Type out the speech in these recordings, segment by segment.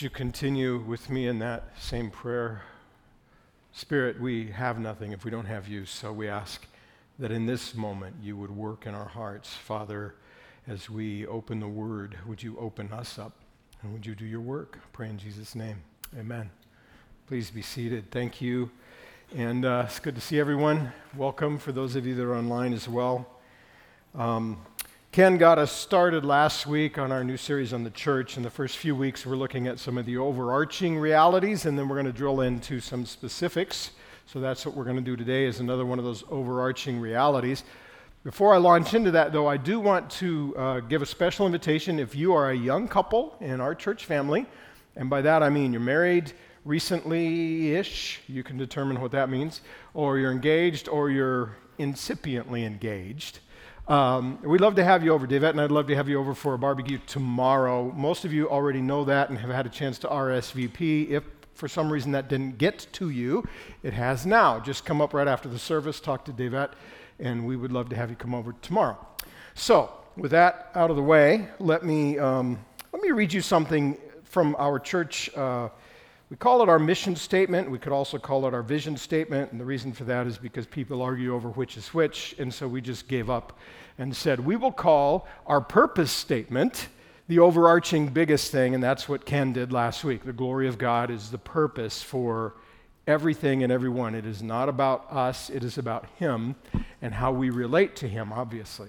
Would you continue with me in that same prayer? Spirit, we have nothing if we don't have you, so we ask that in this moment you would work in our hearts. Father, as we open the word, would you open us up and would you do your work? I pray in Jesus' name. Amen. Please be seated. Thank you. And uh, it's good to see everyone. Welcome for those of you that are online as well. Um, Ken got us started last week on our new series on the church. In the first few weeks, we're looking at some of the overarching realities, and then we're going to drill into some specifics. So that's what we're going to do today is another one of those overarching realities. Before I launch into that, though, I do want to uh, give a special invitation if you are a young couple in our church family, and by that I mean you're married recently ish, you can determine what that means, or you're engaged, or you're incipiently engaged. Um, we'd love to have you over, Davette, and I'd love to have you over for a barbecue tomorrow. Most of you already know that and have had a chance to RSVP. If for some reason that didn't get to you, it has now. Just come up right after the service, talk to Davette, and we would love to have you come over tomorrow. So, with that out of the way, let me um, let me read you something from our church. Uh, we call it our mission statement. We could also call it our vision statement. And the reason for that is because people argue over which is which. And so we just gave up and said, we will call our purpose statement the overarching biggest thing. And that's what Ken did last week. The glory of God is the purpose for everything and everyone. It is not about us, it is about Him and how we relate to Him, obviously.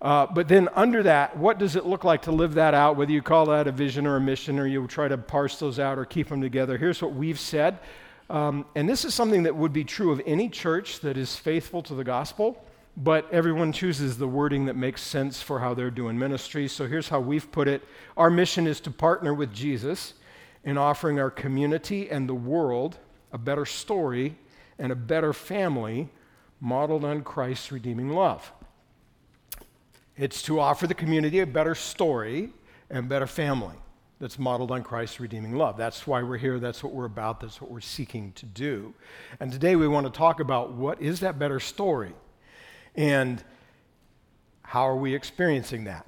Uh, but then under that, what does it look like to live that out, whether you call that a vision or a mission or you try to parse those out or keep them together? Here's what we've said. Um, and this is something that would be true of any church that is faithful to the gospel, but everyone chooses the wording that makes sense for how they're doing ministry. So here's how we've put it Our mission is to partner with Jesus in offering our community and the world a better story and a better family modeled on Christ's redeeming love. It's to offer the community a better story and better family that's modeled on Christ's redeeming love. That's why we're here. That's what we're about. That's what we're seeking to do. And today we want to talk about what is that better story and how are we experiencing that?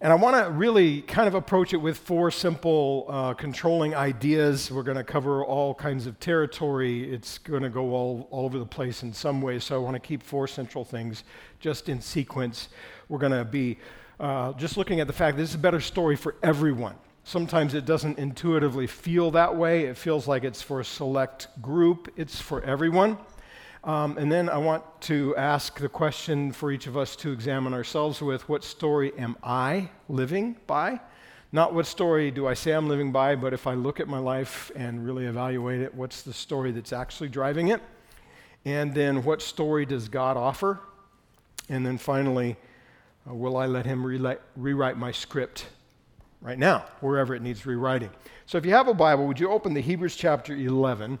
And I want to really kind of approach it with four simple uh, controlling ideas. We're going to cover all kinds of territory. It's going to go all, all over the place in some ways. So I want to keep four central things just in sequence. We're going to be uh, just looking at the fact that this is a better story for everyone. Sometimes it doesn't intuitively feel that way. It feels like it's for a select group, it's for everyone. Um, and then I want to ask the question for each of us to examine ourselves with what story am I living by? Not what story do I say I'm living by, but if I look at my life and really evaluate it, what's the story that's actually driving it? And then what story does God offer? And then finally, uh, will I let Him re- rewrite my script right now, wherever it needs rewriting? So if you have a Bible, would you open the Hebrews chapter 11?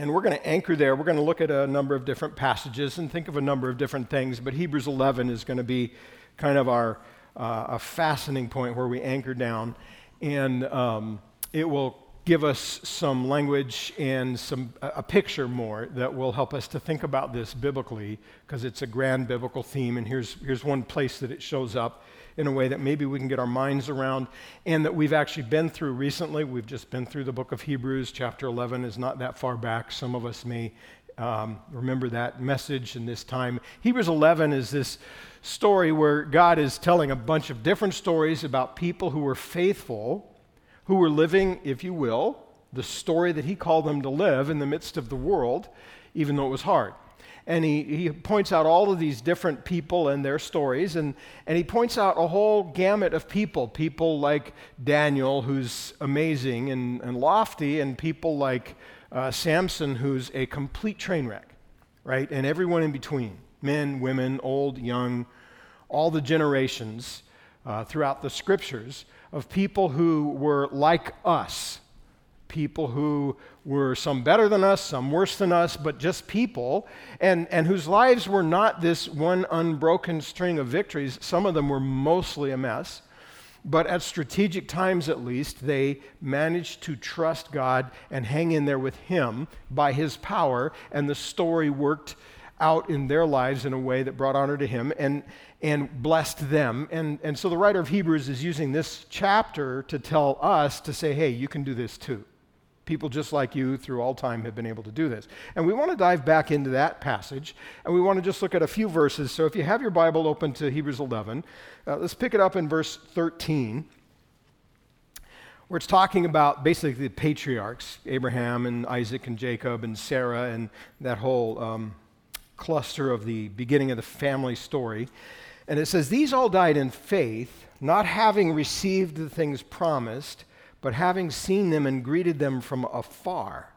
And we're going to anchor there. We're going to look at a number of different passages and think of a number of different things, but Hebrews 11 is going to be kind of our uh, a fastening point where we anchor down. And um, it will give us some language and some a picture more that will help us to think about this biblically because it's a grand biblical theme and here's here's one place that it shows up in a way that maybe we can get our minds around and that we've actually been through recently. We've just been through the book of hebrews. Chapter 11 is not that far back. Some of us may um, remember that message in this time. Hebrews 11 is this story where god is telling a bunch of different stories about people who were faithful who were living, if you will, the story that he called them to live in the midst of the world, even though it was hard. And he, he points out all of these different people and their stories, and, and he points out a whole gamut of people. People like Daniel, who's amazing and, and lofty, and people like uh, Samson, who's a complete train wreck, right? And everyone in between men, women, old, young, all the generations uh, throughout the scriptures of people who were like us, people who were some better than us, some worse than us, but just people, and, and whose lives were not this one unbroken string of victories. Some of them were mostly a mess. But at strategic times, at least, they managed to trust God and hang in there with Him by His power, and the story worked out in their lives in a way that brought honor to him and, and blessed them. And, and so the writer of Hebrews is using this chapter to tell us to say, hey, you can do this too. People just like you through all time have been able to do this. And we want to dive back into that passage, and we want to just look at a few verses. So if you have your Bible open to Hebrews 11, uh, let's pick it up in verse 13 where it's talking about basically the patriarchs Abraham and Isaac and Jacob and Sarah and that whole um, cluster of the beginning of the family story. And it says, These all died in faith, not having received the things promised, but having seen them and greeted them from afar,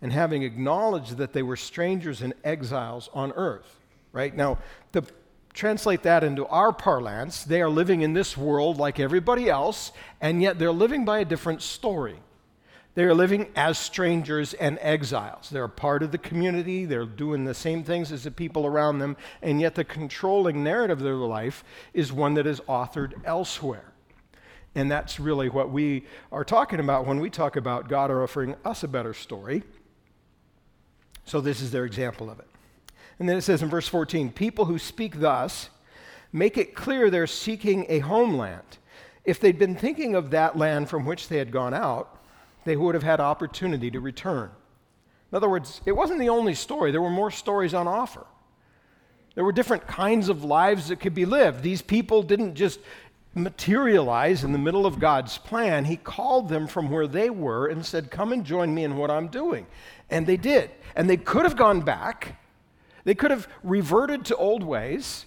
and having acknowledged that they were strangers and exiles on earth. Right? Now, to translate that into our parlance, they are living in this world like everybody else, and yet they're living by a different story. They are living as strangers and exiles. They're a part of the community, they're doing the same things as the people around them, and yet the controlling narrative of their life is one that is authored elsewhere. And that's really what we are talking about when we talk about God offering us a better story. So, this is their example of it. And then it says in verse 14 people who speak thus make it clear they're seeking a homeland. If they'd been thinking of that land from which they had gone out, they would have had opportunity to return. In other words, it wasn't the only story, there were more stories on offer. There were different kinds of lives that could be lived. These people didn't just materialize in the middle of God's plan. He called them from where they were and said, Come and join me in what I'm doing. And they did. And they could have gone back they could have reverted to old ways,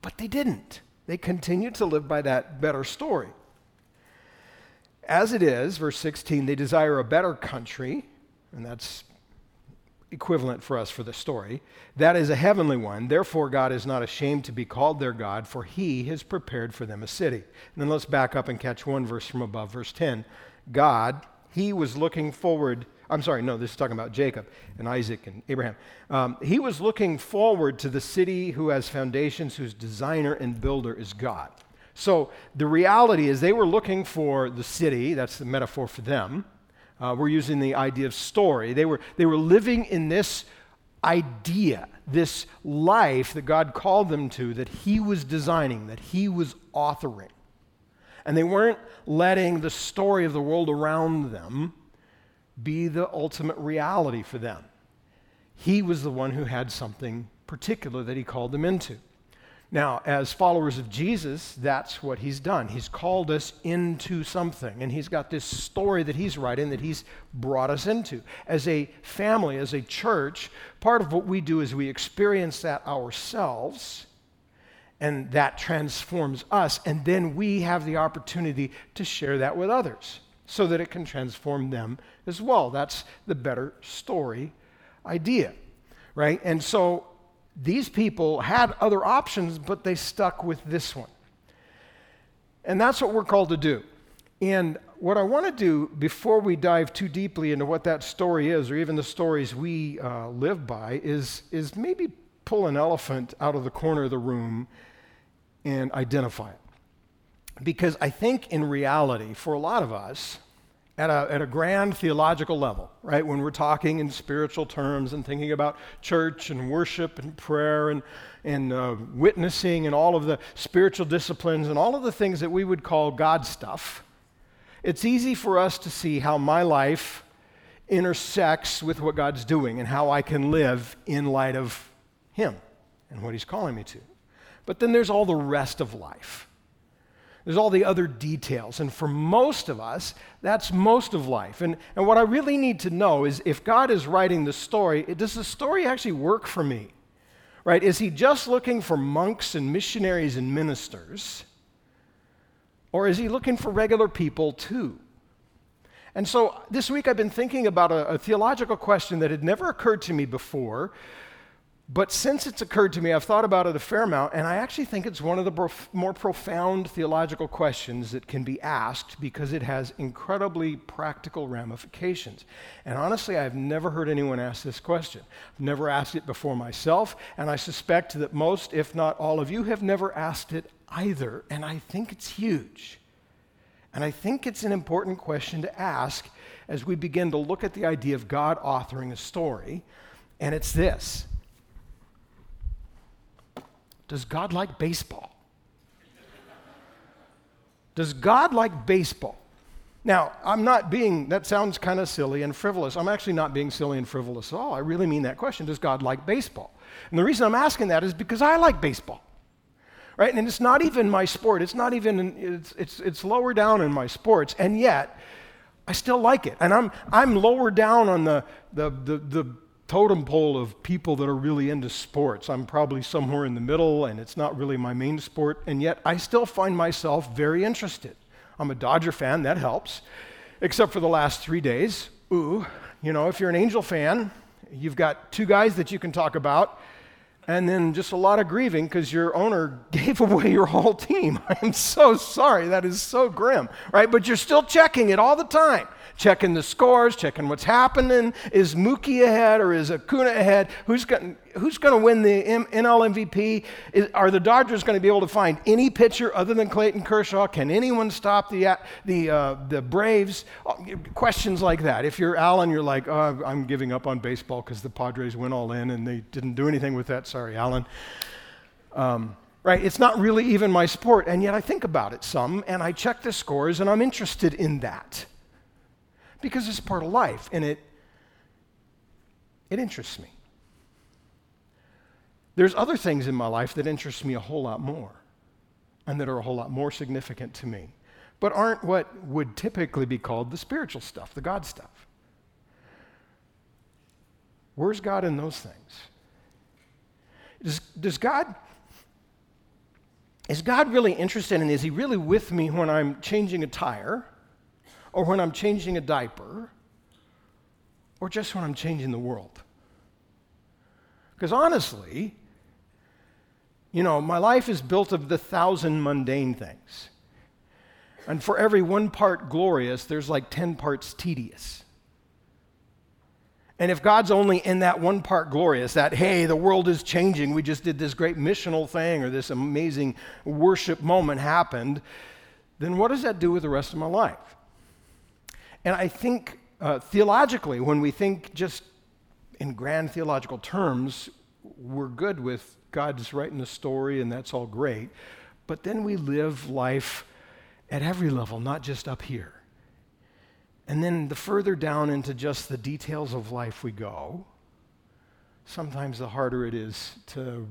but they didn't. They continued to live by that better story. As it is, verse 16, they desire a better country, and that's equivalent for us for the story. That is a heavenly one. Therefore, God is not ashamed to be called their God, for he has prepared for them a city. And then let's back up and catch one verse from above, verse 10. God, he was looking forward I'm sorry, no, this is talking about Jacob and Isaac and Abraham. Um, he was looking forward to the city who has foundations, whose designer and builder is God. So the reality is they were looking for the city, that's the metaphor for them. Uh, we're using the idea of story. They were, they were living in this idea, this life that God called them to, that He was designing, that He was authoring. And they weren't letting the story of the world around them be the ultimate reality for them. He was the one who had something particular that he called them into. Now, as followers of Jesus, that's what he's done. He's called us into something, and he's got this story that he's writing that he's brought us into. As a family, as a church, part of what we do is we experience that ourselves, and that transforms us, and then we have the opportunity to share that with others so that it can transform them as well. That's the better story idea, right? And so these people had other options, but they stuck with this one. And that's what we're called to do. And what I want to do before we dive too deeply into what that story is, or even the stories we uh, live by, is, is maybe pull an elephant out of the corner of the room and identify it. Because I think in reality, for a lot of us, at a, at a grand theological level, right? When we're talking in spiritual terms and thinking about church and worship and prayer and, and uh, witnessing and all of the spiritual disciplines and all of the things that we would call God stuff, it's easy for us to see how my life intersects with what God's doing and how I can live in light of Him and what He's calling me to. But then there's all the rest of life there's all the other details. And for most of us, that's most of life. And, and what I really need to know is if God is writing the story, does the story actually work for me? Right? Is he just looking for monks and missionaries and ministers? Or is he looking for regular people too? And so this week I've been thinking about a, a theological question that had never occurred to me before, but since it's occurred to me, I've thought about it a fair amount, and I actually think it's one of the prof- more profound theological questions that can be asked because it has incredibly practical ramifications. And honestly, I've never heard anyone ask this question. I've never asked it before myself, and I suspect that most, if not all of you, have never asked it either. And I think it's huge. And I think it's an important question to ask as we begin to look at the idea of God authoring a story, and it's this Does God like baseball? Does God like baseball? Now, I'm not being, that sounds kind of silly and frivolous. I'm actually not being silly and frivolous at all. I really mean that question Does God like baseball? And the reason I'm asking that is because I like baseball. Right? And it's not even my sport. It's not even, it's, it's, it's lower down in my sports. And yet, I still like it. And I'm, I'm lower down on the, the, the, the totem pole of people that are really into sports. I'm probably somewhere in the middle, and it's not really my main sport, and yet I still find myself very interested. I'm a Dodger fan, that helps, except for the last three days. Ooh, you know, if you're an Angel fan, you've got two guys that you can talk about, and then just a lot of grieving because your owner gave away your whole team. I'm so sorry. That is so grim, right? But you're still checking it all the time checking the scores, checking what's happening. Is Mookie ahead or is Acuna ahead? Who's going who's to win the M- NL MVP? Is, are the Dodgers going to be able to find any pitcher other than Clayton Kershaw? Can anyone stop the, the, uh, the Braves? Uh, questions like that. If you're Alan, you're like, oh, I'm giving up on baseball because the Padres went all in and they didn't do anything with that. Sorry, Alan. Um, right? It's not really even my sport, and yet I think about it some, and I check the scores, and I'm interested in that because it's part of life and it, it interests me. There's other things in my life that interest me a whole lot more and that are a whole lot more significant to me, but aren't what would typically be called the spiritual stuff, the God stuff. Where's God in those things? Does, does God is God really interested in is he really with me when I'm changing a tire? Or when I'm changing a diaper, or just when I'm changing the world. Because honestly, you know, my life is built of the thousand mundane things. And for every one part glorious, there's like 10 parts tedious. And if God's only in that one part glorious, that, hey, the world is changing, we just did this great missional thing or this amazing worship moment happened, then what does that do with the rest of my life? And I think uh, theologically, when we think just in grand theological terms, we're good with God's writing the story and that's all great. But then we live life at every level, not just up here. And then the further down into just the details of life we go, sometimes the harder it is to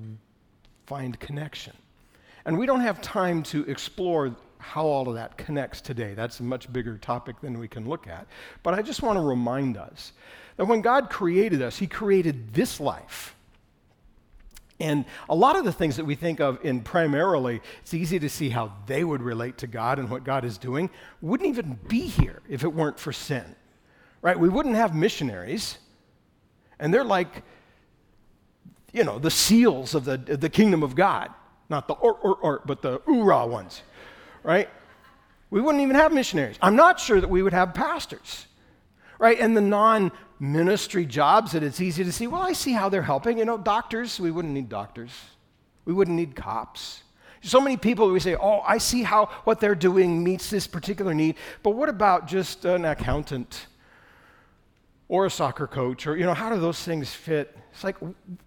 find connection. And we don't have time to explore how all of that connects today. That's a much bigger topic than we can look at. But I just want to remind us that when God created us, He created this life. And a lot of the things that we think of in primarily, it's easy to see how they would relate to God and what God is doing, wouldn't even be here if it weren't for sin. Right? We wouldn't have missionaries. And they're like, you know, the seals of the, the kingdom of God. Not the or, or, or, but the oorah ones right? We wouldn't even have missionaries. I'm not sure that we would have pastors, right? And the non ministry jobs that it's easy to see, well, I see how they're helping. You know, doctors, we wouldn't need doctors, we wouldn't need cops. So many people, we say, oh, I see how what they're doing meets this particular need, but what about just an accountant or a soccer coach? Or, you know, how do those things fit it's like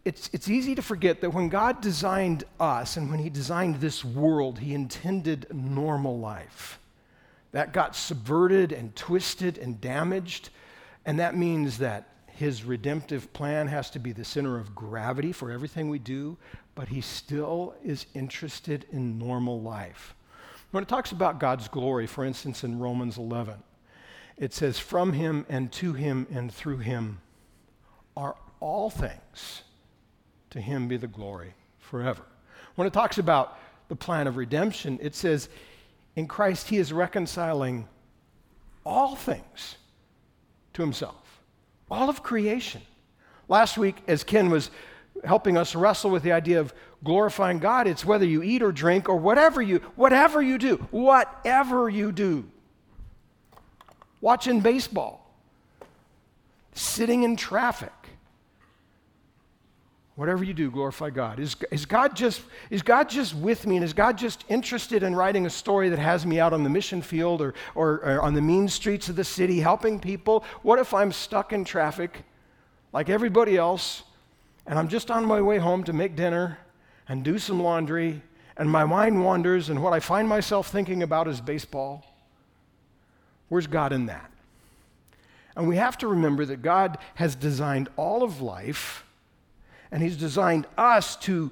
it's, it's easy to forget that when God designed us and when He designed this world, He intended normal life. That got subverted and twisted and damaged. And that means that His redemptive plan has to be the center of gravity for everything we do, but He still is interested in normal life. When it talks about God's glory, for instance, in Romans 11, it says, From Him and to Him and through Him are all things. To him be the glory forever. When it talks about the plan of redemption, it says, in Christ, he is reconciling all things to himself, all of creation. Last week, as Ken was helping us wrestle with the idea of glorifying God, it's whether you eat or drink or whatever you whatever you do, whatever you do. Watching baseball, sitting in traffic, Whatever you do, glorify God. Is, is, God just, is God just with me? And is God just interested in writing a story that has me out on the mission field or, or, or on the mean streets of the city helping people? What if I'm stuck in traffic like everybody else and I'm just on my way home to make dinner and do some laundry, and my mind wanders, and what I find myself thinking about is baseball. Where's God in that? And we have to remember that God has designed all of life, and He's designed us to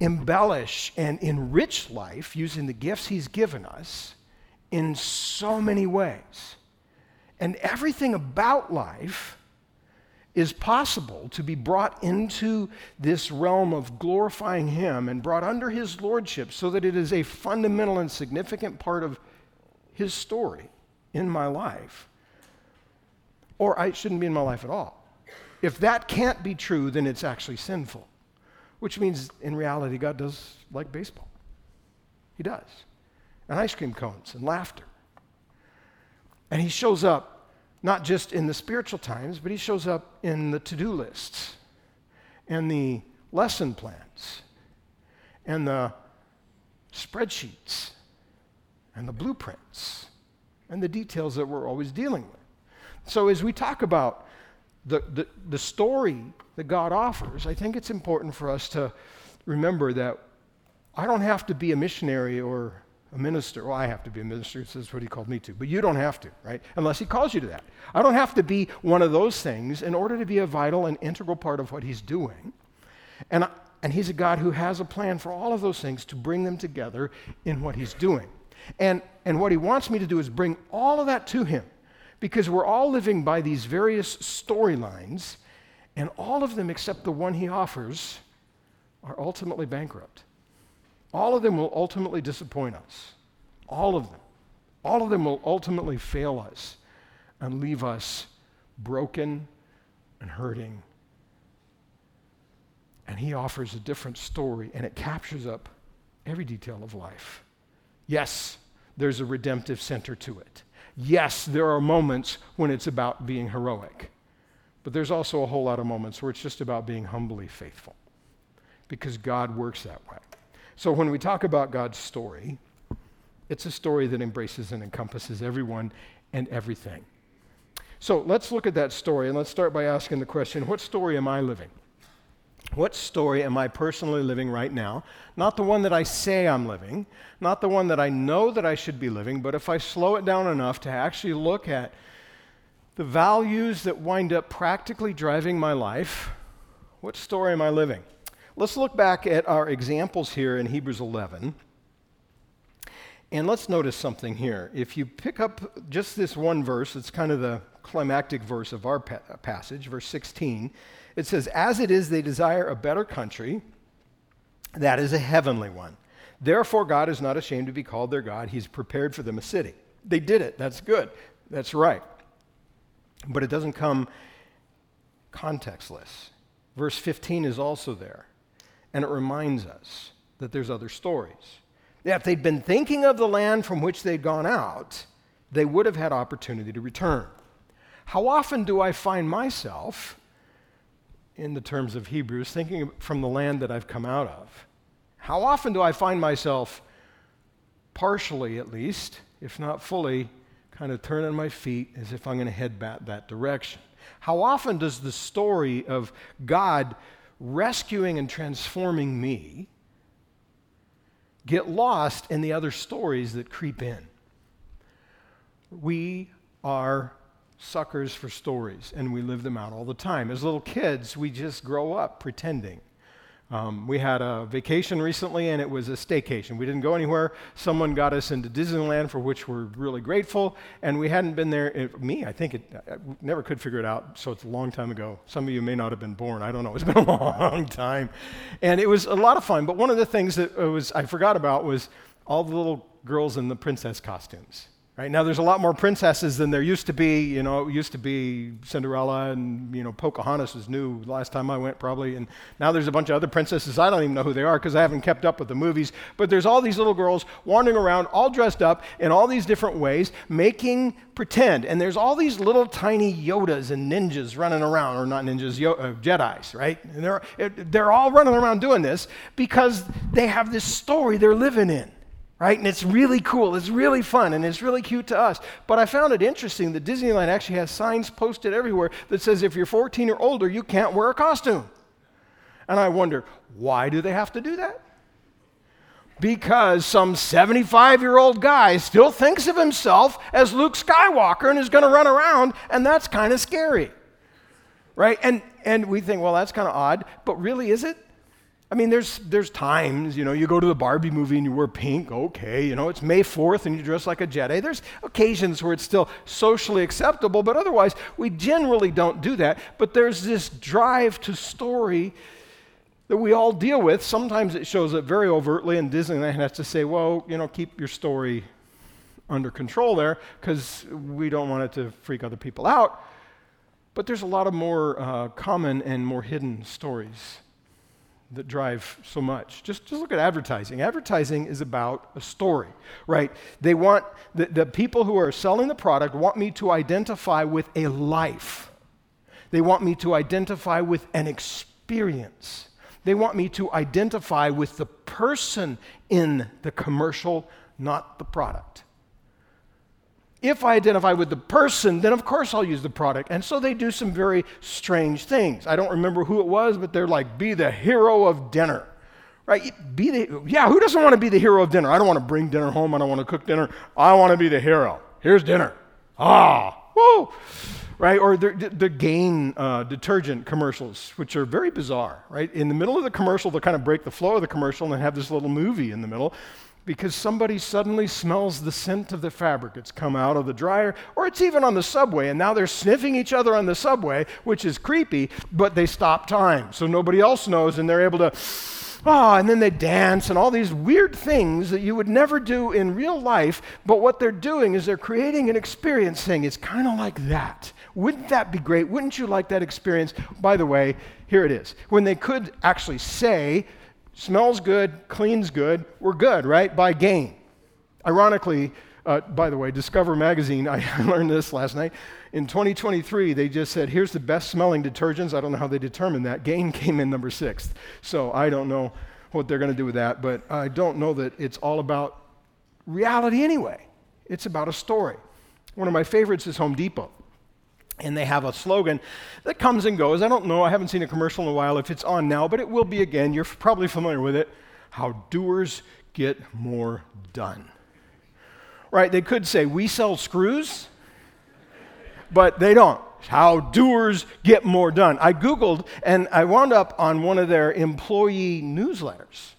embellish and enrich life using the gifts He's given us in so many ways. And everything about life is possible to be brought into this realm of glorifying Him and brought under His Lordship so that it is a fundamental and significant part of His story in my life. Or I shouldn't be in my life at all. If that can't be true, then it's actually sinful, which means in reality, God does like baseball. He does. And ice cream cones and laughter. And He shows up not just in the spiritual times, but he shows up in the to do lists and the lesson plans and the spreadsheets and the blueprints and the details that we're always dealing with. So, as we talk about the, the, the story that God offers, I think it's important for us to remember that I don't have to be a missionary or a minister. Well, I have to be a minister. That's what he called me to. But you don't have to, right? Unless he calls you to that. I don't have to be one of those things in order to be a vital and integral part of what he's doing. And, and he's a God who has a plan for all of those things to bring them together in what he's doing. And, and what he wants me to do is bring all of that to him because we're all living by these various storylines, and all of them, except the one he offers, are ultimately bankrupt. All of them will ultimately disappoint us. All of them. All of them will ultimately fail us and leave us broken and hurting. And he offers a different story, and it captures up every detail of life. Yes, there's a redemptive center to it. Yes, there are moments when it's about being heroic. But there's also a whole lot of moments where it's just about being humbly faithful because God works that way. So when we talk about God's story, it's a story that embraces and encompasses everyone and everything. So let's look at that story and let's start by asking the question what story am I living? What story am I personally living right now? Not the one that I say I'm living, not the one that I know that I should be living, but if I slow it down enough to actually look at the values that wind up practically driving my life, what story am I living? Let's look back at our examples here in Hebrews 11. And let's notice something here. If you pick up just this one verse, it's kind of the climactic verse of our passage, verse 16. It says, As it is, they desire a better country, that is a heavenly one. Therefore, God is not ashamed to be called their God. He's prepared for them a city. They did it. That's good. That's right. But it doesn't come contextless. Verse 15 is also there and it reminds us that there's other stories. Yeah, if they'd been thinking of the land from which they'd gone out, they would have had opportunity to return. How often do I find myself, in the terms of Hebrews, thinking from the land that I've come out of? How often do I find myself, partially at least, if not fully, kind of turning my feet as if I'm going to head back that direction? How often does the story of God rescuing and transforming me get lost in the other stories that creep in. We are suckers for stories and we live them out all the time. As little kids, we just grow up pretending um, we had a vacation recently, and it was a staycation. We didn't go anywhere. Someone got us into Disneyland, for which we're really grateful. And we hadn't been there. It, me, I think it. I never could figure it out. So it's a long time ago. Some of you may not have been born. I don't know. It's been a long time, and it was a lot of fun. But one of the things that was I forgot about was all the little girls in the princess costumes. Right now, there's a lot more princesses than there used to be. You know, it used to be Cinderella and you know Pocahontas was new last time I went probably, and now there's a bunch of other princesses. I don't even know who they are because I haven't kept up with the movies. But there's all these little girls wandering around, all dressed up in all these different ways, making pretend. And there's all these little tiny Yodas and ninjas running around, or not ninjas, Yo- uh, Jedi's, right? And they're they're all running around doing this because they have this story they're living in right? And it's really cool, it's really fun, and it's really cute to us. But I found it interesting that Disneyland actually has signs posted everywhere that says if you're 14 or older, you can't wear a costume. And I wonder, why do they have to do that? because some 75 year old guy still thinks of himself as Luke Skywalker and is going to run around, and that's kind of scary. Right? And, and we think, well, that's kind of odd, but really, is it? I mean, there's, there's times, you know, you go to the Barbie movie and you wear pink, okay, you know, it's May 4th and you dress like a Jedi. There's occasions where it's still socially acceptable, but otherwise, we generally don't do that. But there's this drive to story that we all deal with. Sometimes it shows up very overtly, and Disneyland has to say, well, you know, keep your story under control there because we don't want it to freak other people out. But there's a lot of more uh, common and more hidden stories that drive so much. Just, just look at advertising. Advertising is about a story, right? They want, the, the people who are selling the product want me to identify with a life. They want me to identify with an experience. They want me to identify with the person in the commercial, not the product. If I identify with the person, then of course I'll use the product. And so they do some very strange things. I don't remember who it was, but they're like, be the hero of dinner. Right? Be the, yeah, who doesn't want to be the hero of dinner? I don't want to bring dinner home. I don't want to cook dinner. I want to be the hero. Here's dinner. Ah, woo. Right? Or the, the Gain uh, detergent commercials, which are very bizarre. Right? In the middle of the commercial, they kind of break the flow of the commercial and have this little movie in the middle because somebody suddenly smells the scent of the fabric. It's come out of the dryer, or it's even on the subway, and now they're sniffing each other on the subway, which is creepy, but they stop time. So nobody else knows, and they're able to, ah, oh, and then they dance and all these weird things that you would never do in real life, but what they're doing is they're creating an experience saying it's kind of like that. Wouldn't that be great? Wouldn't you like that experience? By the way, here it is. When they could actually say, Smells good, cleans good, we're good, right? By gain. Ironically, uh, by the way, Discover Magazine, I learned this last night. In 2023, they just said, here's the best smelling detergents. I don't know how they determined that. Gain came in number sixth. So I don't know what they're going to do with that, but I don't know that it's all about reality anyway. It's about a story. One of my favorites is Home Depot and they have a slogan that comes and goes. I don't know, I haven't seen a commercial in a while if it's on now, but it will be again. You're probably familiar with it. How doers get more done. Right? They could say, We sell screws, but they don't. How doers get more done. I Googled and I wound up on one of their employee newsletters.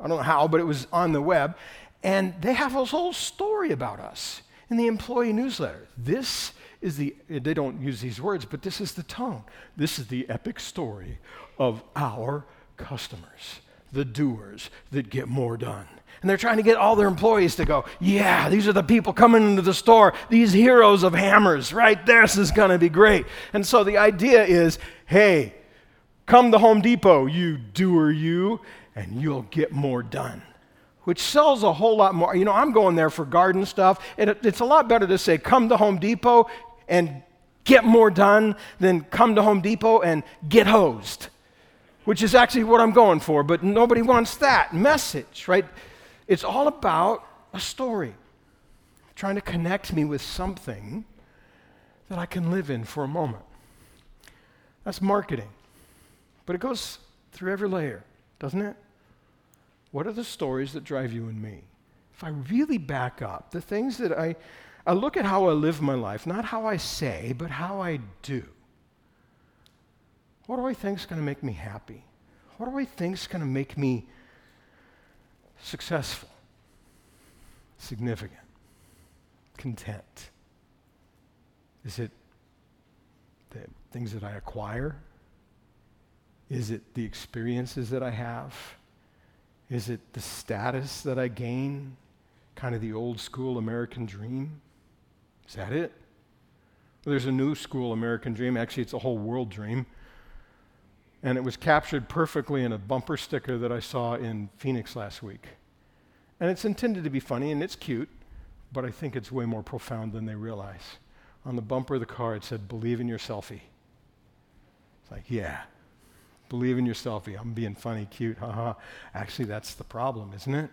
I don't know how, but it was on the web. And they have a whole story about us in the employee newsletter. This is the, they don't use these words, but this is the tone. This is the epic story of our customers, the doers that get more done. And they're trying to get all their employees to go, yeah, these are the people coming into the store, these heroes of hammers, right? This is going to be great. And so the idea is hey, come to Home Depot, you doer, you, and you'll get more done which sells a whole lot more. You know, I'm going there for garden stuff, and it, it's a lot better to say, come to Home Depot and get more done than come to Home Depot and get hosed, which is actually what I'm going for, but nobody wants that message, right? It's all about a story, trying to connect me with something that I can live in for a moment. That's marketing. But it goes through every layer, doesn't it? What are the stories that drive you and me? If I really back up, the things that I, I look at how I live my life, not how I say, but how I do. What do I think is going to make me happy? What do I think is going to make me successful, significant, content? Is it the things that I acquire? Is it the experiences that I have? Is it the status that I gain? Kind of the old school American dream? Is that it? There's a new school American dream. Actually, it's a whole world dream. And it was captured perfectly in a bumper sticker that I saw in Phoenix last week. And it's intended to be funny and it's cute, but I think it's way more profound than they realize. On the bumper of the car, it said, Believe in your selfie. It's like, yeah, Believe in your selfie. I'm being funny, cute, haha. Actually, that's the problem, isn't it?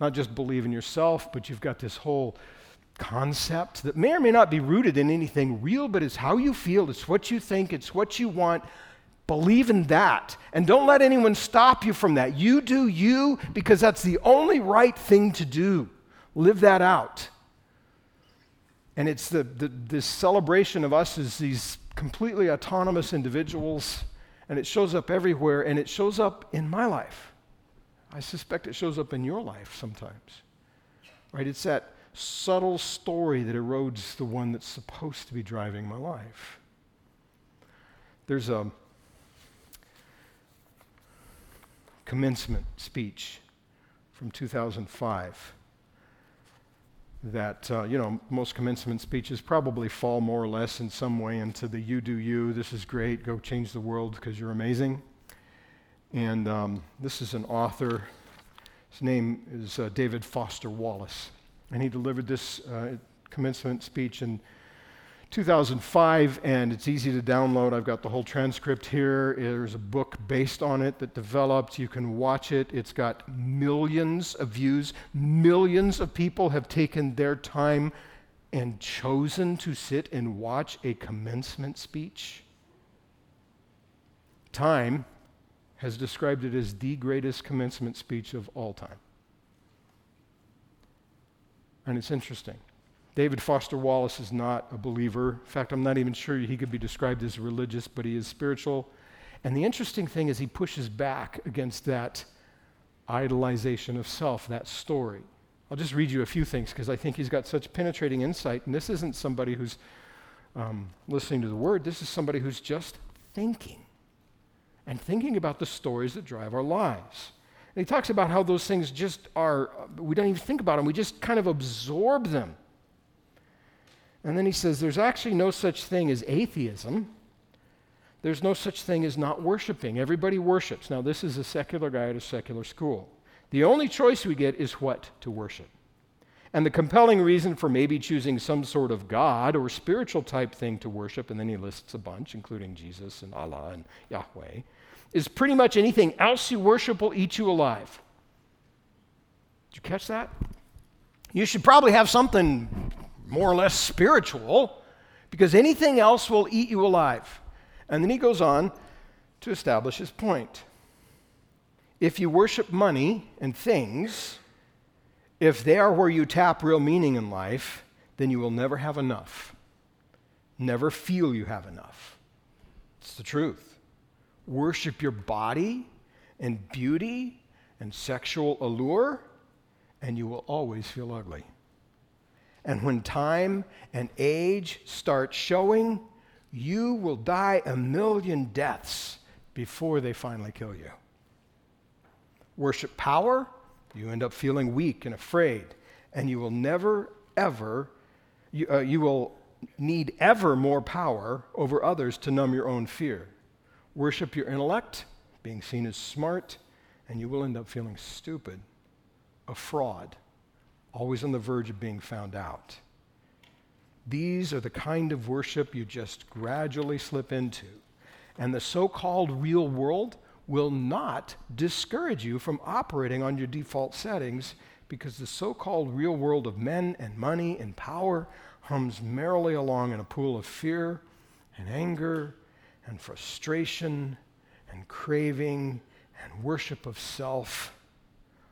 Not just believe in yourself, but you've got this whole concept that may or may not be rooted in anything real, but it's how you feel, it's what you think, it's what you want. Believe in that. And don't let anyone stop you from that. You do you because that's the only right thing to do. Live that out. And it's the, the, this celebration of us as these completely autonomous individuals, and it shows up everywhere, and it shows up in my life. I suspect it shows up in your life sometimes. Right? It's that subtle story that erodes the one that's supposed to be driving my life. There's a commencement speech from 2005 that, uh, you know, most commencement speeches probably fall more or less in some way into the you do you, this is great, go change the world because you're amazing. And um, this is an author, his name is uh, David Foster Wallace. And he delivered this uh, commencement speech in 2005, and it's easy to download. I've got the whole transcript here. There's a book based on it that developed. You can watch it. It's got millions of views. Millions of people have taken their time and chosen to sit and watch a commencement speech. Time has described it as the greatest commencement speech of all time. And it's interesting. David Foster Wallace is not a believer. In fact, I'm not even sure he could be described as religious, but he is spiritual. And the interesting thing is, he pushes back against that idolization of self, that story. I'll just read you a few things because I think he's got such penetrating insight. And this isn't somebody who's um, listening to the word, this is somebody who's just thinking and thinking about the stories that drive our lives. And he talks about how those things just are, we don't even think about them, we just kind of absorb them. And then he says, There's actually no such thing as atheism. There's no such thing as not worshiping. Everybody worships. Now, this is a secular guy at a secular school. The only choice we get is what to worship. And the compelling reason for maybe choosing some sort of God or spiritual type thing to worship, and then he lists a bunch, including Jesus and Allah and Yahweh, is pretty much anything else you worship will eat you alive. Did you catch that? You should probably have something more or less spiritual because anything else will eat you alive. And then he goes on to establish his point. If you worship money and things, if they are where you tap real meaning in life, then you will never have enough. Never feel you have enough. It's the truth. Worship your body and beauty and sexual allure, and you will always feel ugly. And when time and age start showing, you will die a million deaths before they finally kill you. Worship power, you end up feeling weak and afraid, and you will never, ever, you, uh, you will need ever more power over others to numb your own fear. Worship your intellect, being seen as smart, and you will end up feeling stupid, a fraud always on the verge of being found out. These are the kind of worship you just gradually slip into. And the so called real world will not discourage you from operating on your default settings because the so called real world of men and money and power hums merrily along in a pool of fear and anger and frustration and craving and worship of self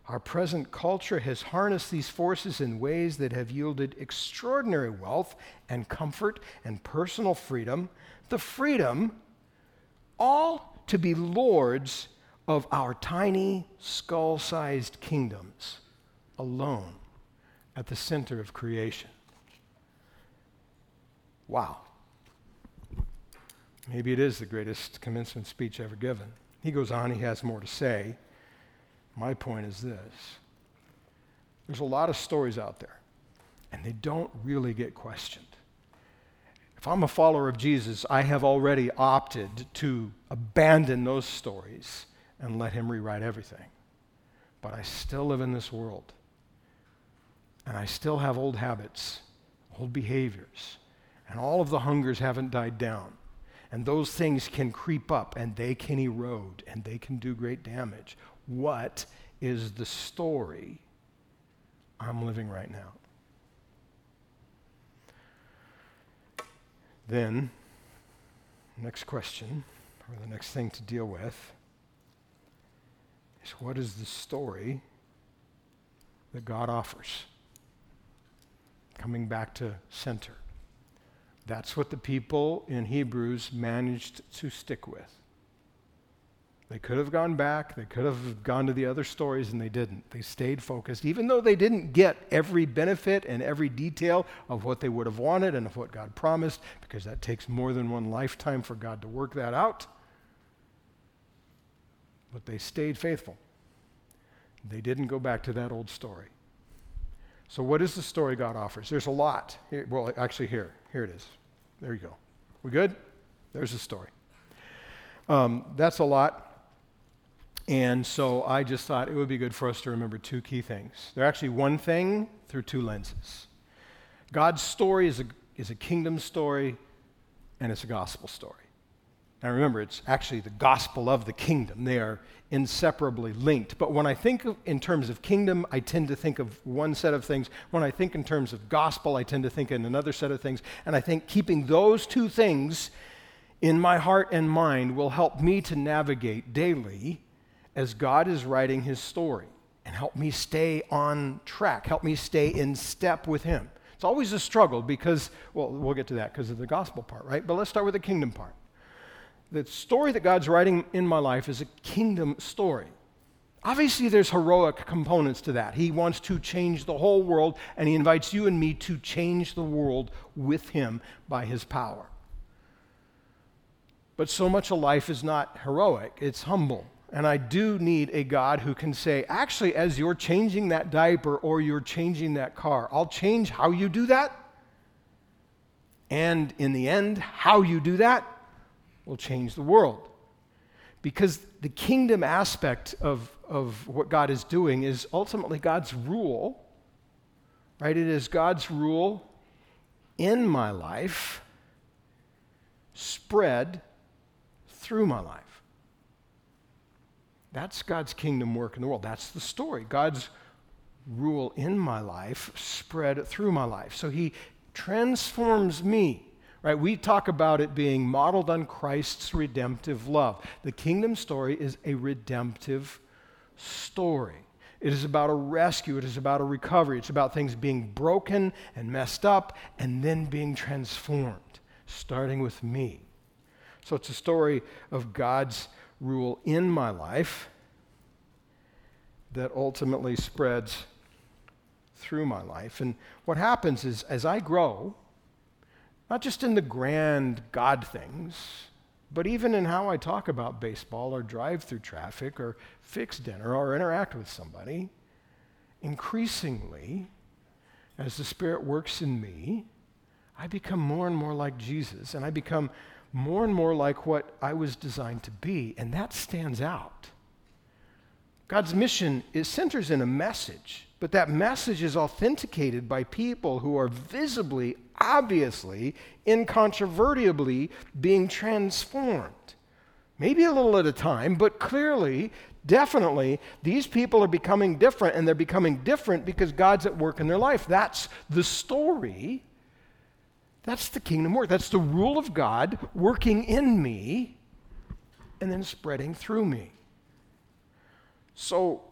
our present culture has harnessed these forces in ways that have yielded extraordinary wealth and comfort and personal freedom, the freedom all to be lords of our tiny, skull sized kingdoms alone at the center of creation. Wow. Maybe it is the greatest commencement speech ever given. He goes on, he has more to say. My point is this there's a lot of stories out there, and they don't really get questioned. If I'm a follower of Jesus, I have already opted to abandon those stories and let Him rewrite everything. But I still live in this world, and I still have old habits, old behaviors, and all of the hungers haven't died down. And those things can creep up and they can erode and they can do great damage what is the story I'm living right now? Then, next question or the next thing to deal with, is what is the story that God offers? Coming back to center. That's what the people in Hebrews managed to stick with. They could have gone back, they could have gone to the other stories, and they didn't. They stayed focused, even though they didn't get every benefit and every detail of what they would have wanted and of what God promised, because that takes more than one lifetime for God to work that out. But they stayed faithful. They didn't go back to that old story. So, what is the story God offers? There's a lot. Well, actually, here. Here it is. There you go. We good? There's the story. Um, that's a lot. And so I just thought it would be good for us to remember two key things. They're actually one thing through two lenses. God's story is a, is a kingdom story and it's a gospel story. Now remember, it's actually the gospel of the kingdom. They are inseparably linked. But when I think of, in terms of kingdom, I tend to think of one set of things. When I think in terms of gospel, I tend to think in another set of things. And I think keeping those two things in my heart and mind will help me to navigate daily as God is writing his story and help me stay on track, help me stay in step with him. It's always a struggle because, well, we'll get to that because of the gospel part, right? But let's start with the kingdom part. The story that God's writing in my life is a kingdom story. Obviously, there's heroic components to that. He wants to change the whole world, and He invites you and me to change the world with Him by His power. But so much of life is not heroic, it's humble. And I do need a God who can say, actually, as you're changing that diaper or you're changing that car, I'll change how you do that. And in the end, how you do that will change the world. Because the kingdom aspect of, of what God is doing is ultimately God's rule, right? It is God's rule in my life, spread through my life. That's God's kingdom work in the world. That's the story. God's rule in my life spread through my life. So he transforms me. Right? We talk about it being modeled on Christ's redemptive love. The kingdom story is a redemptive story. It is about a rescue. It is about a recovery. It's about things being broken and messed up and then being transformed, starting with me. So it's a story of God's rule in my life that ultimately spreads through my life. And what happens is, as I grow, not just in the grand God things, but even in how I talk about baseball or drive through traffic or fix dinner or interact with somebody, increasingly, as the Spirit works in me, I become more and more like Jesus, and I become more and more like what I was designed to be, and that stands out. God's mission is, centers in a message, but that message is authenticated by people who are visibly, obviously, incontrovertibly being transformed. Maybe a little at a time, but clearly, definitely, these people are becoming different, and they're becoming different because God's at work in their life. That's the story that's the kingdom work. That's the rule of God working in me and then spreading through me. So,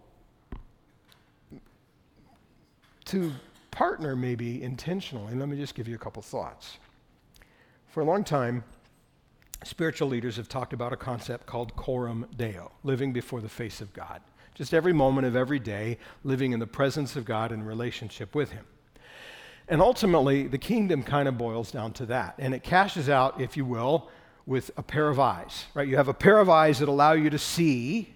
to partner maybe intentionally, let me just give you a couple thoughts. For a long time, spiritual leaders have talked about a concept called coram deo, living before the face of God. Just every moment of every day, living in the presence of God in relationship with Him. And ultimately, the kingdom kind of boils down to that. And it cashes out, if you will, with a pair of eyes, right? You have a pair of eyes that allow you to see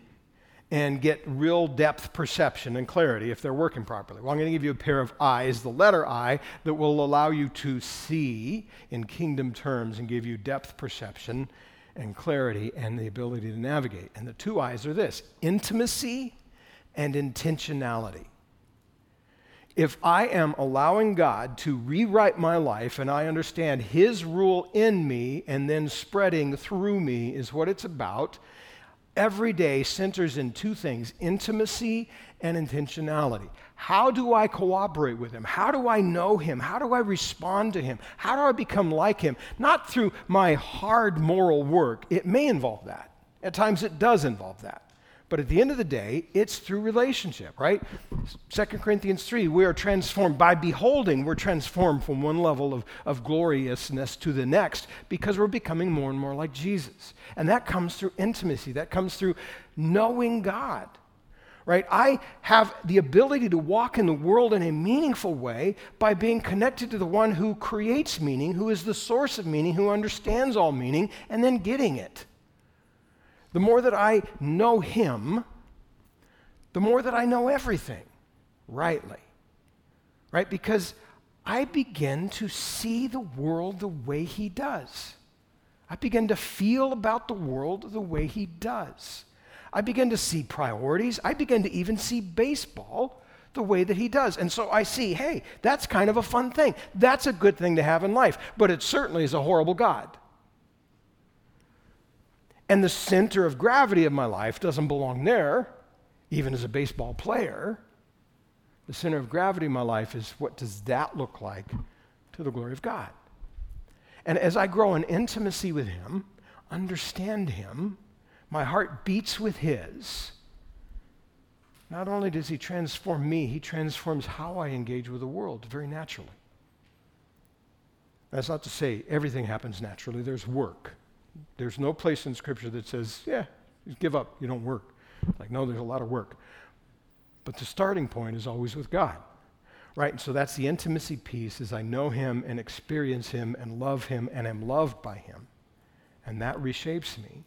and get real depth perception and clarity if they're working properly. Well, I'm going to give you a pair of eyes, the letter I, that will allow you to see in kingdom terms and give you depth perception and clarity and the ability to navigate. And the two eyes are this intimacy and intentionality if I am allowing God to rewrite my life and I understand His rule in me and then spreading through me is what it's about, every day centers in two things intimacy and intentionality. How do I cooperate with Him? How do I know Him? How do I respond to Him? How do I become like Him? Not through my hard moral work. It may involve that. At times it does involve that. But at the end of the day, it's through relationship, right? 2 Corinthians 3, we are transformed by beholding. We're transformed from one level of, of gloriousness to the next because we're becoming more and more like Jesus. And that comes through intimacy, that comes through knowing God, right? I have the ability to walk in the world in a meaningful way by being connected to the one who creates meaning, who is the source of meaning, who understands all meaning, and then getting it. The more that I know Him, the more that I know everything rightly. Right? Because I begin to see the world the way He does. I begin to feel about the world the way He does. I begin to see priorities. I begin to even see baseball the way that he does. And so I see, hey, that's kind of a fun thing. That's a good thing to have in life, but it certainly is a horrible God. And the center of gravity of my life doesn't belong there, even as a baseball player. The center of gravity of my life is what does that look like to the glory of God? And as I grow in intimacy with Him, understand Him, my heart beats with His. Not only does He transform me, He transforms how I engage with the world very naturally. That's not to say everything happens naturally, there's work. There's no place in Scripture that says, yeah, you give up, you don't work. Like, no, there's a lot of work. But the starting point is always with God, right? And so that's the intimacy piece is I know him and experience him and love him and am loved by him. And that reshapes me.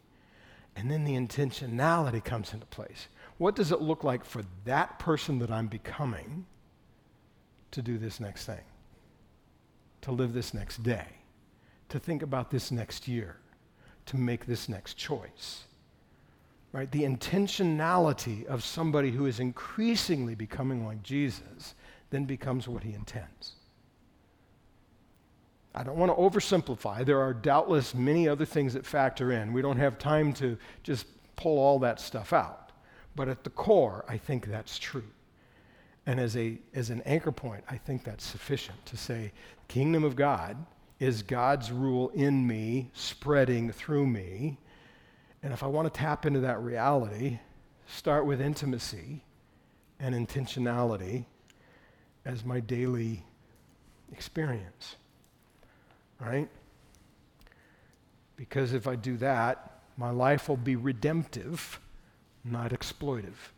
And then the intentionality comes into place. What does it look like for that person that I'm becoming to do this next thing? To live this next day? To think about this next year? To make this next choice. Right? The intentionality of somebody who is increasingly becoming like Jesus then becomes what he intends. I don't want to oversimplify. There are doubtless many other things that factor in. We don't have time to just pull all that stuff out. But at the core, I think that's true. And as, a, as an anchor point, I think that's sufficient to say, kingdom of God is God's rule in me, spreading through me. And if I want to tap into that reality, start with intimacy and intentionality as my daily experience. Right? Because if I do that, my life will be redemptive, not exploitive.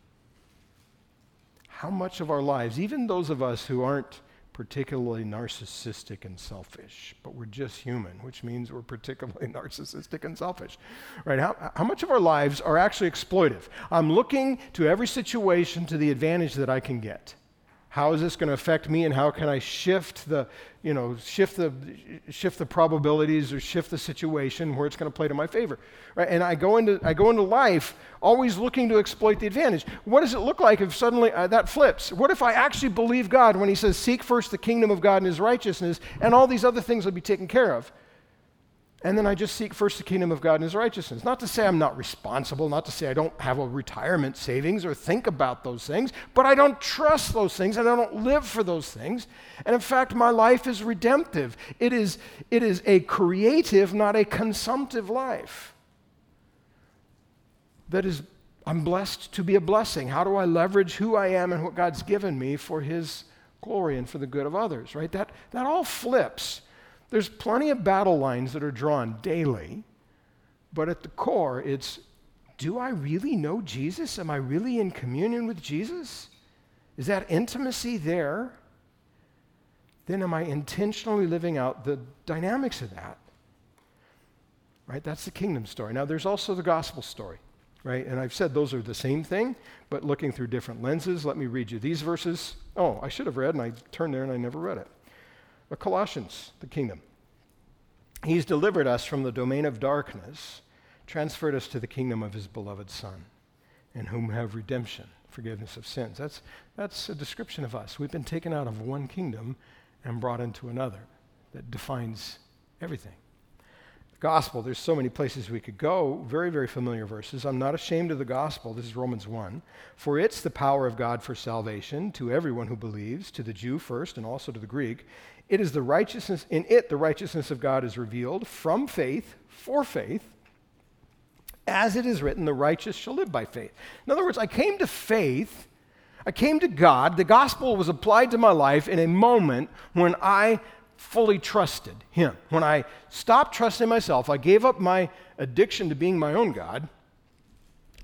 How much of our lives, even those of us who aren't particularly narcissistic and selfish, but we're just human, which means we're particularly narcissistic and selfish. Right? How, how much of our lives are actually exploitive? I'm looking to every situation to the advantage that I can get. How is this going to affect me and how can I shift the, you know, shift the, shift the probabilities or shift the situation where it's going to play to my favor? Right? And I go, into, I go into life always looking to exploit the advantage. What does it look like if suddenly uh, that flips? What if I actually believe God when he says, seek first the kingdom of God and his righteousness and all these other things will be taken care of? And then I just seek first the kingdom of God and his righteousness. Not to say I'm not responsible, not to say I don't have a retirement savings or think about those things, but I don't trust those things and I don't live for those things. And in fact, my life is redemptive. It is, it is a creative, not a consumptive life. That is, I'm blessed to be a blessing. How do I leverage who I am and what God's given me for his glory and for the good of others, right? That, that all flips there's plenty of battle lines that are drawn daily, but at the core, it's do I really know Jesus? Am I really in communion with Jesus? Is that intimacy there? Then am I intentionally living out the dynamics of that? Right? That's the kingdom story. Now, there's also the gospel story, right? And I've said those are the same thing, but looking through different lenses. Let me read you these verses. Oh, I should have read, and I turned there and I never read it. But Colossians, the kingdom. He's delivered us from the domain of darkness, transferred us to the kingdom of his beloved Son, in whom have redemption, forgiveness of sins. That's, that's a description of us. We've been taken out of one kingdom and brought into another that defines everything. gospel. There's so many places we could go, very, very familiar verses. I'm not ashamed of the gospel. This is Romans 1. For it's the power of God for salvation to everyone who believes, to the Jew first and also to the Greek. It is the righteousness, in it, the righteousness of God is revealed from faith for faith. As it is written, the righteous shall live by faith. In other words, I came to faith. I came to God. The gospel was applied to my life in a moment when I fully trusted Him. When I stopped trusting myself, I gave up my addiction to being my own God,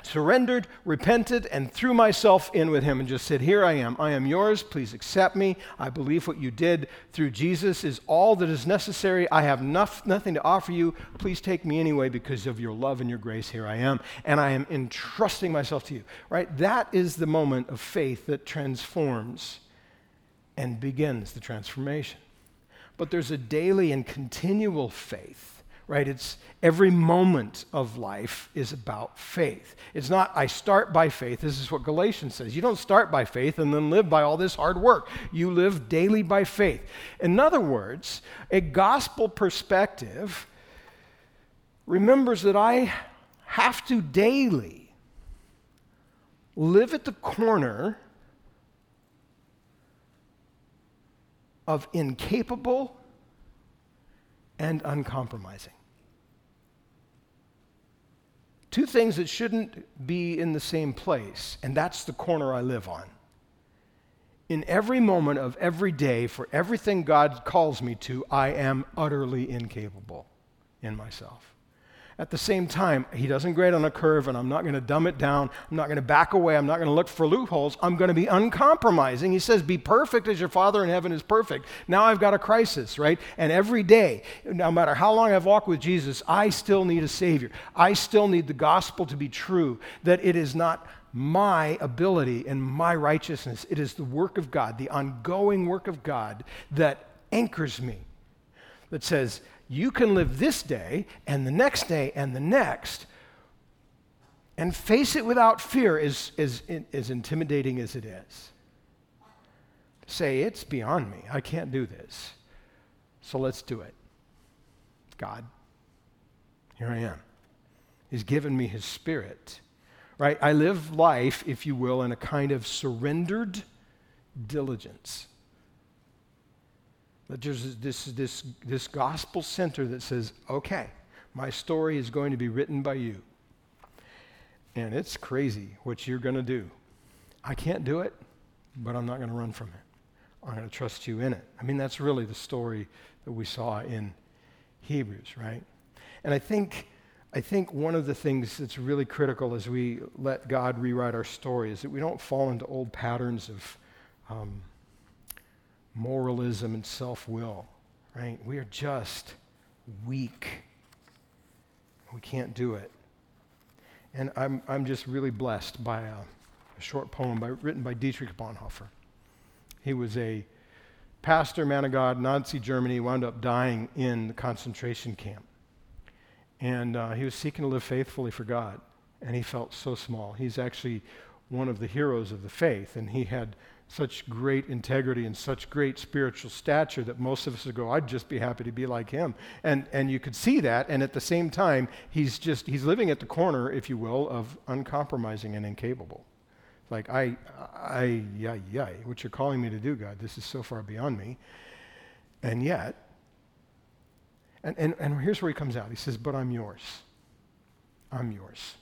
surrendered, repented, and threw myself in with Him and just said, Here I am. I am yours. Please accept me. I believe what you did through Jesus is all that is necessary. I have nothing to offer you. Please take me anyway because of your love and your grace. Here I am. And I am entrusting myself to you. Right? That is the moment of faith that transforms and begins the transformation but there's a daily and continual faith, right? It's every moment of life is about faith. It's not, I start by faith. This is what Galatians says. You don't start by faith and then live by all this hard work. You live daily by faith. In other words, a gospel perspective remembers that I have to daily live at the corner of incapable and uncompromising. Two things that shouldn't be in the same place, and that's the corner I live on. In every moment of every day, for everything God calls me to, I am utterly incapable in myself. At the same time, he doesn't grade on a curve, and I'm not going to dumb it down. I'm not going to back away. I'm not going to look for loopholes. I'm going to be uncompromising. He says, Be perfect as your Father in heaven is perfect. Now I've got a crisis, right? And every day, no matter how long I've walked with Jesus, I still need a Savior. I still need the gospel to be true, that it is not my ability and my righteousness, it is the work of God, the ongoing work of God that anchors me, that says, you can live this day and the next day and the next and face it without fear, as, as, as intimidating as it is. Say, it's beyond me. I can't do this. So let's do it. God, here I am. He's given me His Spirit. Right? I live life, if you will, in a kind of surrendered diligence. That there's this, this, this gospel center that says, okay, my story is going to be written by you. And it's crazy what you're going to do. I can't do it, but I'm not going to run from it. I'm going to trust you in it. I mean, that's really the story that we saw in Hebrews, right? And I think, I think one of the things that's really critical as we let God rewrite our story is that we don't fall into old patterns of. Um, moralism and self will, right? We are just weak. We can't do it. And I'm, I'm just really blessed by a, a short poem by, written by Dietrich Bonhoeffer. He was a pastor, man of God, Nazi Germany, wound up dying in the concentration camp. And uh, he was seeking to live faithfully for God, and he felt so small. He's actually one of the heroes of the faith, and he had such great integrity and such great spiritual stature that most of us would go, I'd just be happy to be like him. And, and you could see that, and at the same time, he's just, he's living at the corner, if you will, of uncompromising and incapable. Like, I, I, yeah, yeah, what you're calling me to do, God, this is so far beyond me. And yet, and, and, and here's where he comes out. He says, But I'm yours. I'm yours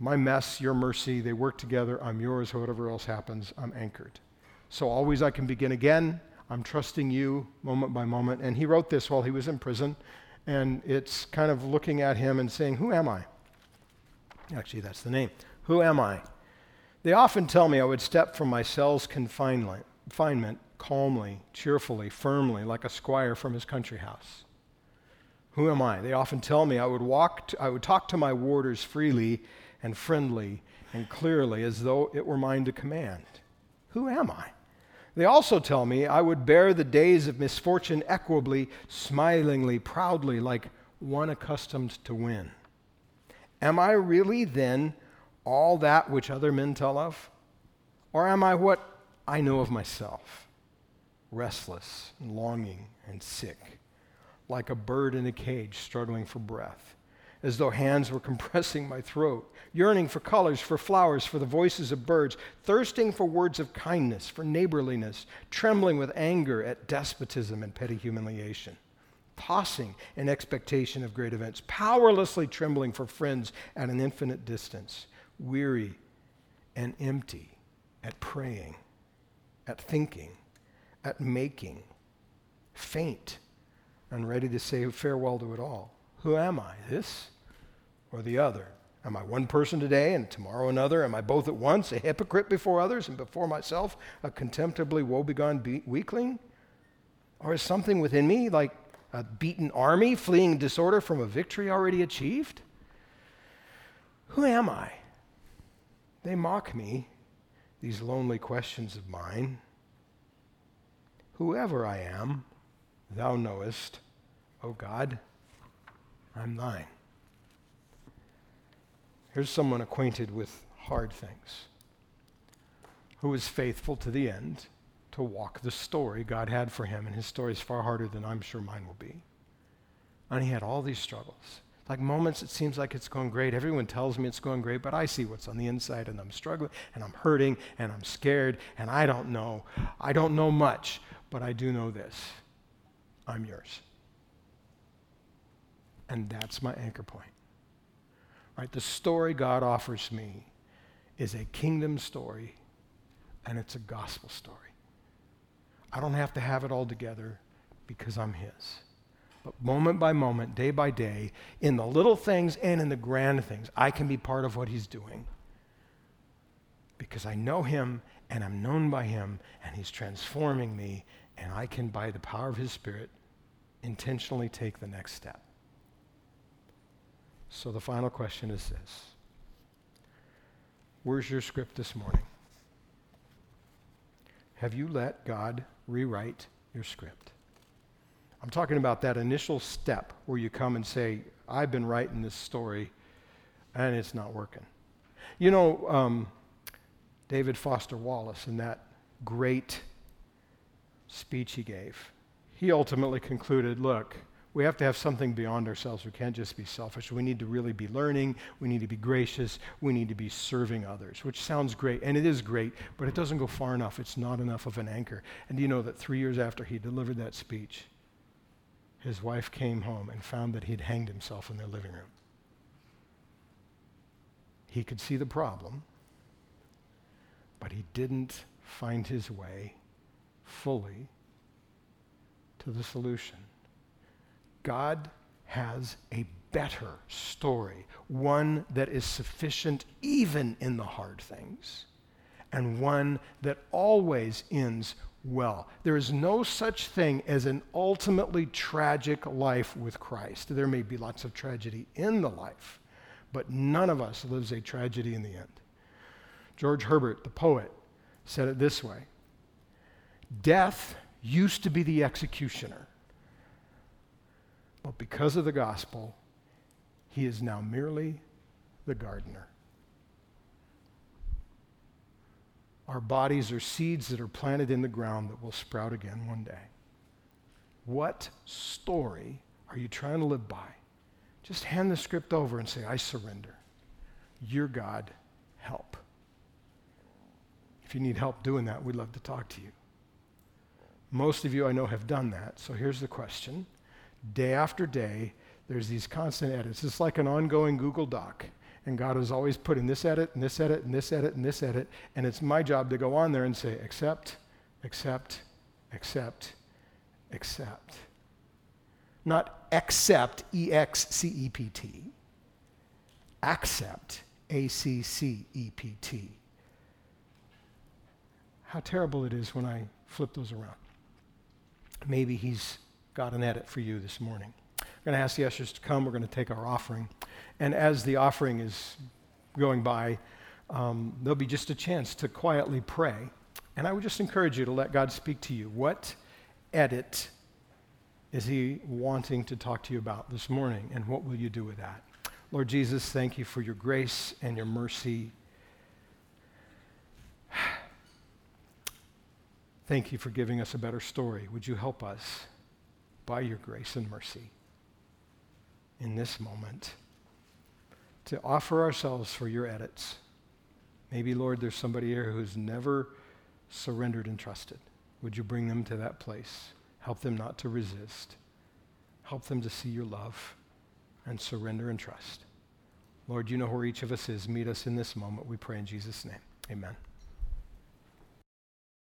my mess, your mercy, they work together. I'm yours. Whatever else happens, I'm anchored. So always I can begin again. I'm trusting you moment by moment. And he wrote this while he was in prison. And it's kind of looking at him and saying, Who am I? Actually, that's the name. Who am I? They often tell me I would step from my cell's confinement, calmly, cheerfully, firmly, like a squire from his country house. Who am I? They often tell me I would walk to, I would talk to my warders freely and friendly and clearly as though it were mine to command. Who am I? They also tell me I would bear the days of misfortune equably, smilingly, proudly, like one accustomed to win. Am I really then all that which other men tell of? Or am I what I know of myself? Restless, and longing, and sick like a bird in a cage struggling for breath, as though hands were compressing my throat, yearning for colors, for flowers, for the voices of birds, thirsting for words of kindness, for neighborliness, trembling with anger at despotism and petty humiliation, tossing in expectation of great events, powerlessly trembling for friends at an infinite distance, weary and empty at praying, at thinking, at making, faint and ready to say farewell to it all. Who am I, this or the other? Am I one person today and tomorrow another? Am I both at once, a hypocrite before others and before myself, a contemptibly woebegone be- weakling? Or is something within me like a beaten army fleeing disorder from a victory already achieved? Who am I? They mock me, these lonely questions of mine. Whoever I am, thou knowest, O God, I'm thine. Here's someone acquainted with hard things, who was faithful to the end to walk the story God had for him, and his story is far harder than I'm sure mine will be. And he had all these struggles. Like moments, it seems like it's going great. Everyone tells me it's going great, but I see what's on the inside, and I'm struggling, and I'm hurting, and I'm scared, and I don't know. I don't know much, but I do know this I'm yours. And that's my anchor point. Right? The story God offers me is a kingdom story and it's a gospel story. I don't have to have it all together because I'm His. But moment by moment, day by day, in the little things and in the grand things, I can be part of what He's doing because I know Him and I'm known by Him and He's transforming me, and I can, by the power of His Spirit, intentionally take the next step. So the final question is this Where's your script this morning? Have you let God rewrite your script? I'm talking about that initial step where you come and say, I've been writing this story and it's not working. You know, um, David Foster Wallace, in that great speech he gave, he ultimately concluded look, we have to have something beyond ourselves. We can't just be selfish. We need to really be learning. We need to be gracious. We need to be serving others, which sounds great. And it is great, but it doesn't go far enough. It's not enough of an anchor. And do you know that three years after he delivered that speech, his wife came home and found that he'd hanged himself in their living room? He could see the problem, but he didn't find his way fully to the solution. God has a better story, one that is sufficient even in the hard things, and one that always ends well. There is no such thing as an ultimately tragic life with Christ. There may be lots of tragedy in the life, but none of us lives a tragedy in the end. George Herbert, the poet, said it this way Death used to be the executioner. But because of the gospel, he is now merely the gardener. Our bodies are seeds that are planted in the ground that will sprout again one day. What story are you trying to live by? Just hand the script over and say, I surrender. You're God, help. If you need help doing that, we'd love to talk to you. Most of you I know have done that. So here's the question Day after day, there's these constant edits. It's like an ongoing Google Doc. And God is always putting this edit, and this edit, and this edit, and this edit. And it's my job to go on there and say, accept, accept, accept, accept. Not accept, E X C E P T. Accept, A C C E P T. How terrible it is when I flip those around maybe he's got an edit for you this morning. I'm going to ask the ushers to come. We're going to take our offering. And as the offering is going by, um, there'll be just a chance to quietly pray. And I would just encourage you to let God speak to you. What edit is He wanting to talk to you about this morning? And what will you do with that? Lord Jesus, thank you for your grace and your mercy Thank you for giving us a better story. Would you help us by your grace and mercy in this moment to offer ourselves for your edits. Maybe, Lord, there's somebody here who's never surrendered and trusted. Would you bring them to that place? Help them not to resist. Help them to see your love and surrender and trust. Lord, you know where each of us is. Meet us in this moment. We pray in Jesus' name. Amen.